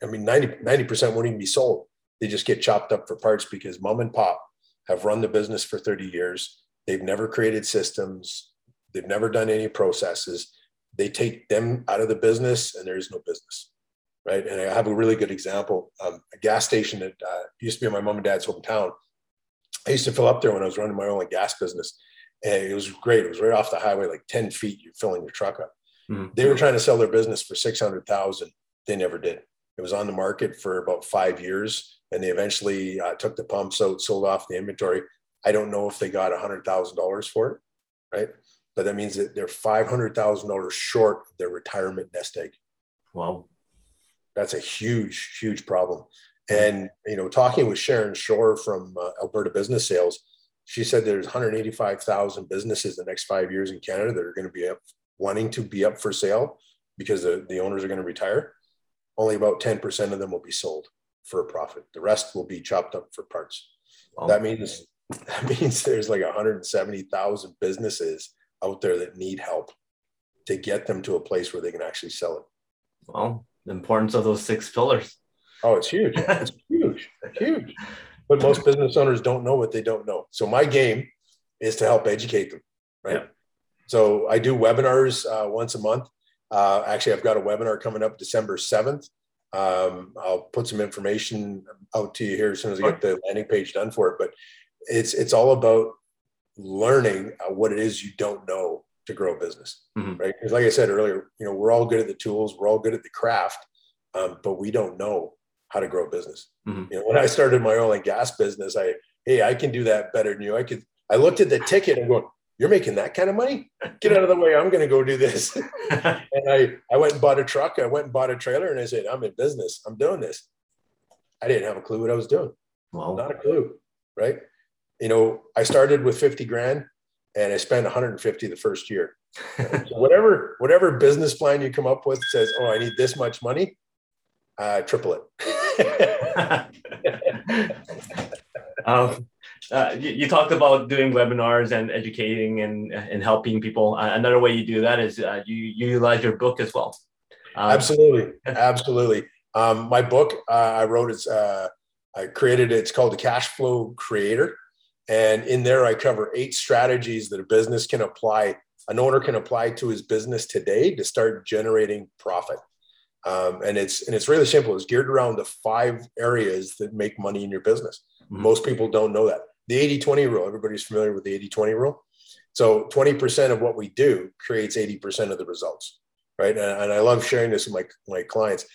I mean, 90, 90% won't even be sold. They just get chopped up for parts because mom and pop have run the business for 30 years. They've never created systems. They've never done any processes. They take them out of the business and there is no business right? And I have a really good example. Um, a gas station that uh, used to be in my mom and dad's hometown. I used to fill up there when I was running my own gas business, and it was great. It was right off the highway, like ten feet. You're filling your truck up. Mm-hmm. They were trying to sell their business for six hundred thousand. They never did. It was on the market for about five years, and they eventually uh, took the pumps out, sold off the inventory. I don't know if they got a hundred thousand dollars for it, right? But that means that they're five hundred thousand dollars short of their retirement nest egg. Wow. That's a huge, huge problem. And you know, talking with Sharon Shore from uh, Alberta Business Sales, she said there's 185,000 businesses the next five years in Canada that are going to be up, wanting to be up for sale because the, the owners are going to retire. Only about 10% of them will be sold for a profit. The rest will be chopped up for parts. Wow. That means that <laughs> means there's like 170,000 businesses out there that need help to get them to a place where they can actually sell it. Well, the importance of those six pillars. Oh, it's huge. <laughs> It's huge, huge. But most business owners don't know what they don't know. So my game is to help educate them, right? Yeah. So I do webinars uh, once a month. Uh, actually, I've got a webinar coming up December 7th. Um, I'll put some information out to you here as soon as I get the landing page done for it. But it's it's all about learning uh, what it is you don't know to grow a business, mm-hmm. right? Because like I said earlier, you know, we're all good at the tools, we're all good at the craft, um, but we don't know how to grow a business. Mm-hmm. You know, when I started my oil and gas business, I hey, I can do that better than you. I could. I looked at the ticket and going, "You're making that kind of money? Get out of the way! I'm going to go do this." <laughs> and I I went and bought a truck. I went and bought a trailer, and I said, "I'm in business. I'm doing this." I didn't have a clue what I was doing. Well, not a clue, right? You know, I started with 50 grand and I spent 150 the first year. so <laughs> whatever whatever business plan you come up with says, "Oh, I need this much money," uh, triple it. <laughs> um, uh, you, you, talked about doing webinars and educating and and helping people. Uh, another way you do that is uh, you, you utilize your book as well. Um, absolutely, <laughs> absolutely. Um, my book uh, I wrote it's uh, I created it. It's called the Cash Flow Creator and in there, I cover eight strategies that a business can apply, an owner can apply to his business today to start generating profit. Um, and it's and it's really simple. It's geared around the five areas that make money in your business. Mm-hmm. Most people don't know that. the 80 20 rule. Everybody's familiar with the 80 20 rule. So 20% of what we do creates 80% of the results, right? And, and I love sharing this with my, my clients.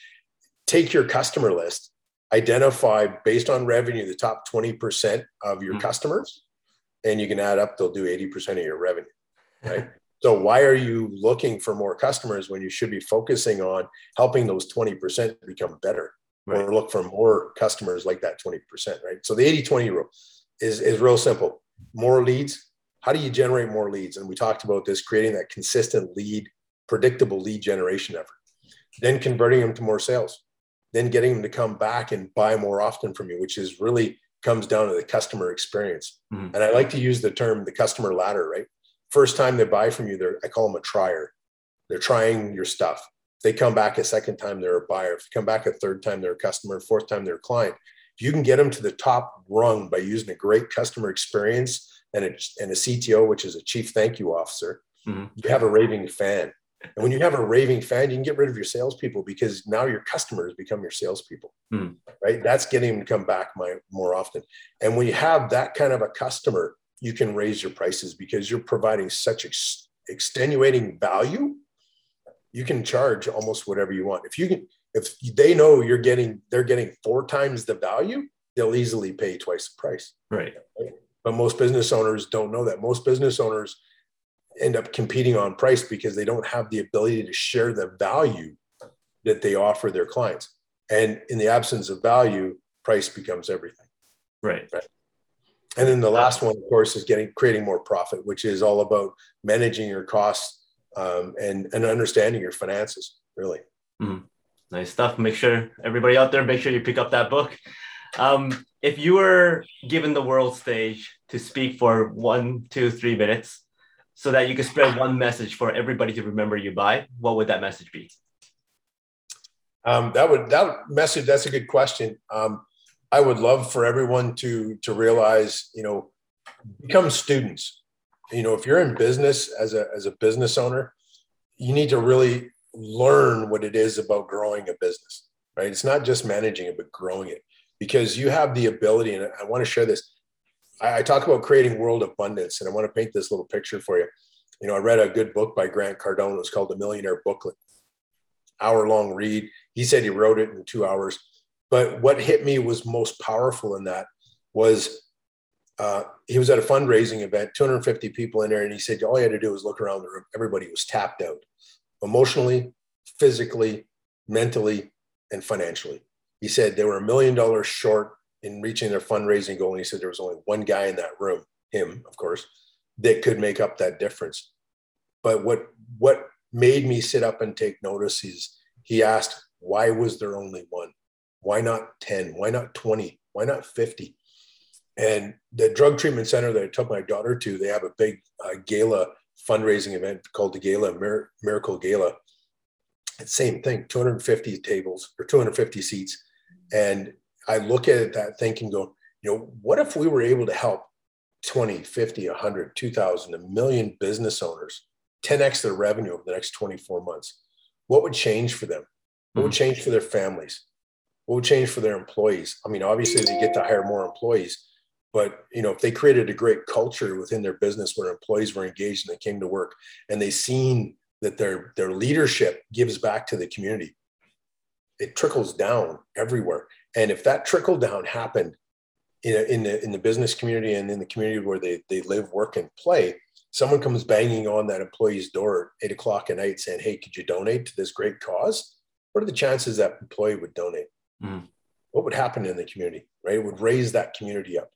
Take your customer list, identify based on revenue the top 20% of your mm-hmm. customers, and you can add up, they'll do 80% of your revenue, <laughs> right? So why are you looking for more customers when you should be focusing on helping those 20% become better right. or look for more customers like that 20%, right? So the 80-20 rule is, is real simple. More leads. How do you generate more leads? And we talked about this, creating that consistent lead, predictable lead generation effort. Then converting them to more sales. Then getting them to come back and buy more often from you, which is really comes down to the customer experience. Mm-hmm. And I like to use the term the customer ladder, right? first time they buy from you, they're I call them a trier. They're trying your stuff. If they come back a second time, they're a buyer. If they come back a third time, they're a customer. Fourth time, they're a client. If you can get them to the top rung by using a great customer experience and a, and a CTO, which is a chief thank you officer, mm-hmm. you have a raving fan. And when you have a raving fan, you can get rid of your salespeople because now your customers become your salespeople, mm. right? That's getting them to come back my, more often. And when you have that kind of a customer, you can raise your prices because you're providing such ex- extenuating value you can charge almost whatever you want if you can if they know you're getting they're getting four times the value they'll easily pay twice the price right but most business owners don't know that most business owners end up competing on price because they don't have the ability to share the value that they offer their clients and in the absence of value price becomes everything right, right? And then the last one, of course, is getting creating more profit, which is all about managing your costs um, and and understanding your finances. Really, mm-hmm. nice stuff. Make sure everybody out there, make sure you pick up that book. Um, if you were given the world stage to speak for one, two, three minutes, so that you could spread one message for everybody to remember you by, what would that message be? Um, that would that message. That's a good question. Um, I would love for everyone to to realize, you know, become students. You know, if you're in business as a as a business owner, you need to really learn what it is about growing a business. Right? It's not just managing it, but growing it because you have the ability. And I want to share this. I, talk about creating world abundance, and I want to paint this little picture for you. You know, I read a good book by Grant Cardone. It was called The Millionaire Booklet. Hour long read. He said he wrote it in two hours but what hit me was most powerful in that was uh, he was at a fundraising event, 250 people in there, and he said all he had to do was look around the room. Everybody was tapped out, emotionally, physically, mentally, and financially. He said they were a million dollars short in reaching their fundraising goal, and he said there was only one guy in that room, him, of course, that could make up that difference. But what what made me sit up and take notice is he asked, why was there only one? Why not 10? Why not 20? Why not 50? And the drug treatment center that I took my daughter to, they have a big uh, gala fundraising event called the Gala Mir- Miracle Gala. It's same thing, 250 tables or 250 seats. And I look at that thinking, go, you know, what if we were able to help 20, 50, 100, 2,000, a million business owners 10x their revenue over the next 24 months? What would change for them? What would mm-hmm. change for their families? what would change for their employees? I mean, obviously they get to hire more employees, but you know, if they created a great culture within their business where employees were engaged and they came to work and they seen that their their leadership gives back to the community, it trickles down everywhere. And if that trickle down happened in, in the in the business community and in the community where they they live, work, and play, someone comes banging on that employee's door at eight o'clock at night saying, "Hey, could you donate to this great cause?" What are the chances that employee would donate? mm. what would happen in the community, right? It would raise that community up.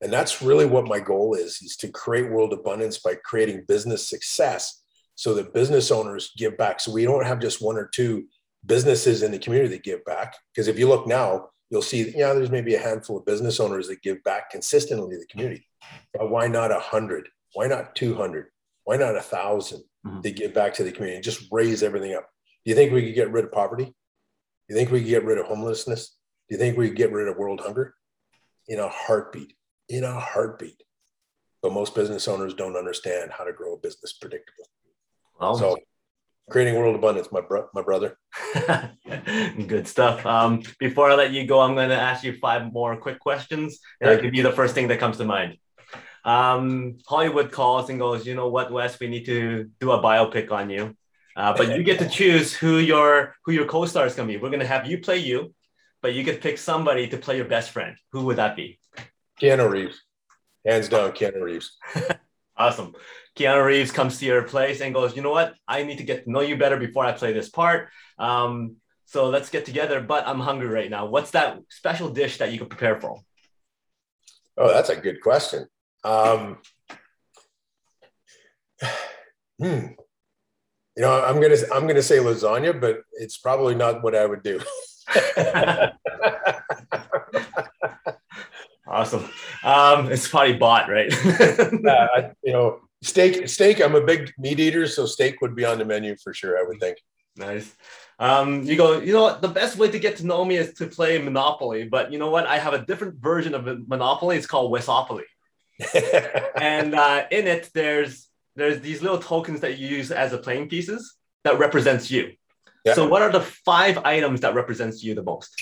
And that's really what my goal is, is to create world abundance by creating business success so that business owners give back. So we don't have just one or two businesses in the community that give back. Because if you look now, you'll see, that, yeah, there's maybe a handful of business owners that give back consistently to the community. But why not a hundred? Why not 200? Why not a 1000 mm-hmm. They give back to the community and just raise everything up. Do you think we could get rid of poverty? Do you think we could get rid of homelessness? Do you think we could get rid of world hunger? In a heartbeat, in a heartbeat. But most business owners don't understand how to grow a business predictably. Well, so creating world abundance, my bro- my brother. <laughs> Good stuff. Um, before I let you go, I'm going to ask you five more quick questions. And I'll give you the first thing that comes to mind. Um, Hollywood calls and goes, you know what, Wes, we need to do a biopic on you. Uh, but you get to <laughs> choose who your who your co-star is gonna be. We're gonna have you play you, but you could pick somebody to play your best friend. Who would that be? Keanu Reeves, hands down, Keanu Reeves. <laughs> awesome. Keanu Reeves comes to your place and goes, you know what? I need to get to know you better before I play this part. Um, so let's get together. But I'm hungry right now. What's that special dish that you could prepare for? Oh, that's a good question. Um, <sighs> hmm. You know, I'm gonna I'm gonna say lasagna, but it's probably not what I would do. <laughs> <laughs> awesome. Um, it's probably bought, right? <laughs> uh, you know, steak. Steak. I'm a big meat eater, so steak would be on the menu for sure. I would think. Nice. Um, you go, you know what? The best way to get to know me is to play Monopoly. But you know what? I have a different version of Monopoly. It's called Wesopoly. <laughs> and uh, in it, there's there's these little tokens that you use as a playing pieces that represents you. Yeah. So what are the five items that represents you the most?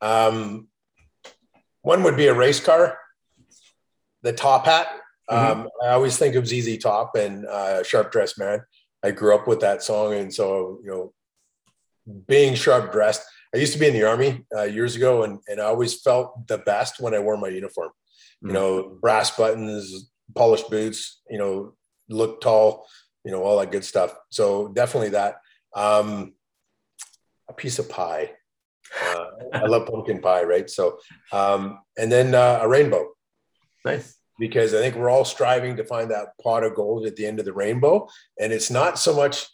Um, one would be a race car, the top hat. Mm-hmm. Um, I always think of ZZ Top and uh, Sharp Dressed Man. I grew up with that song, and so you know, being sharp dressed. I used to be in the army uh, years ago, and and I always felt the best when I wore my uniform. Mm-hmm. You know, brass buttons, polished boots. You know, look tall, you know, all that good stuff. So definitely that. Um, a piece of pie. Uh, I love pumpkin pie, right? So, um, and then uh, a rainbow. Nice. Because I think we're all striving to find that pot of gold at the end of the rainbow. And it's not so much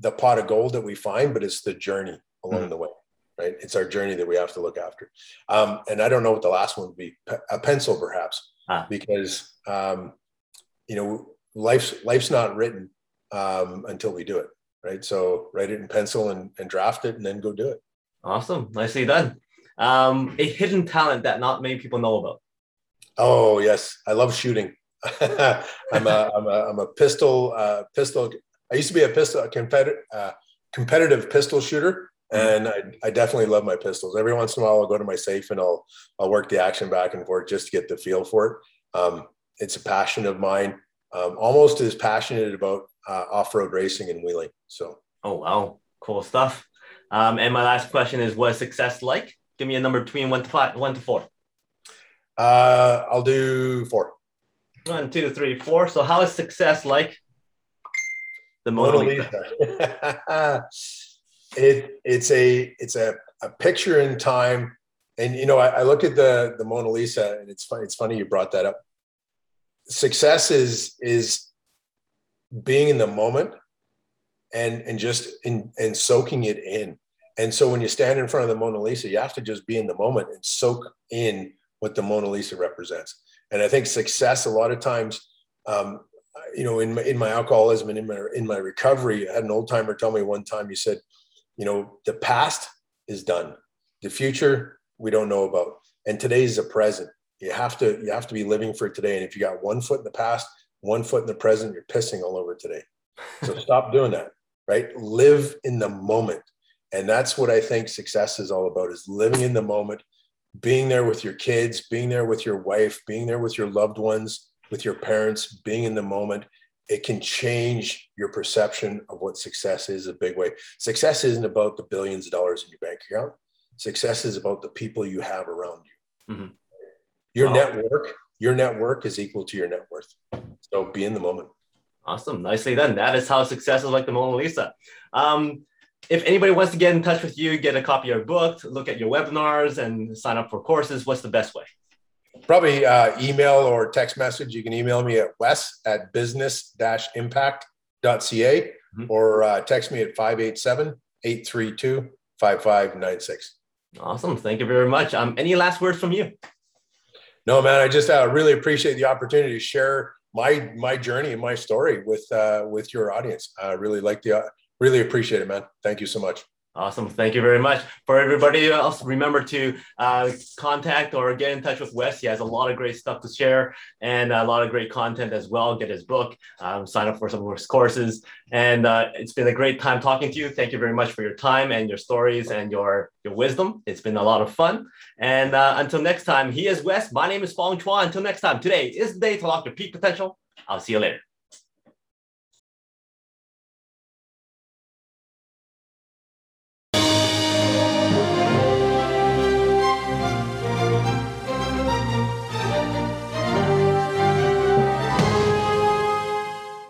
the pot of gold that we find, but it's the journey along mm-hmm. the way, right? It's our journey that we have to look after. Um, and I don't know what the last one would be a pencil, perhaps, ah. because, um, you know, life's life's not written um, until we do it, right? So write it in pencil and, and draft it, and then go do it. Awesome, nicely done. Um, a hidden talent that not many people know about. Oh yes, I love shooting. <laughs> I'm a I'm a I'm a pistol uh, pistol. I used to be a pistol a competitive uh, competitive pistol shooter, mm-hmm. and I, I definitely love my pistols. Every once in a while, I'll go to my safe and I'll I'll work the action back and forth just to get the feel for it. Um, it's a passion of mine um, almost as passionate about uh, off-road racing and wheeling. So. Oh wow, cool stuff. Um, and my last question is, what is success like? Give me a number between one to five, one to four. Uh, I'll do four. One, two, three, four. So, how is success like? The Mona. Lisa. <laughs> it it's a it's a, a picture in time, and you know I, I look at the the Mona Lisa, and it's funny. It's funny you brought that up success is is being in the moment and and just in and soaking it in and so when you stand in front of the mona lisa you have to just be in the moment and soak in what the mona lisa represents. And i think success a lot of times um, you know in my, in my alcoholism and in my in my recovery i had an old timer tell me one time he said you know the past is done. The future we don't know about. And today is the present. You have to you have to be living for today. And if you got one foot in the past one foot in the present you're pissing all over today. So <laughs> stop doing that right? Live in the moment. And that's what i think success is all about is living in the moment being there with your kids being there with your wife being there with your loved ones with your parents being in the moment it can change your perception of what success is a big way success isn't about the billions of dollars in your bank account success is about the people you have around you mm-hmm. Your network, your network is equal to your net worth. So be in the moment. Awesome. Nicely done. That is how success is like the Mona Lisa. Um, if anybody wants to get in touch with you, get a copy of your book, look at your webinars, and sign up for courses, what's the best way? Probably uh, email or text message. You can email me at wes at business impact.ca mm-hmm. or uh, text me at 587 832 5596. Awesome. Thank you very much. Um, any last words from you? no, man, I just uh, really appreciate the opportunity to share my my journey and my story with uh, with your audience. I really like the uh, really appreciate it, man. Thank you so much. Awesome. Thank you very much. For everybody else, remember to uh, contact or get in touch with Wes. He has a lot of great stuff to share and a lot of great content as well. Get his book, um, sign up for some of his courses. And uh, it's been a great time talking to you. Thank you very much for your time and your stories and your, your wisdom. It's been a lot of fun. And uh, until next time, he is Wes. My name is Fong Chua. Until next time, today is the day to lock your peak potential. I'll see you later.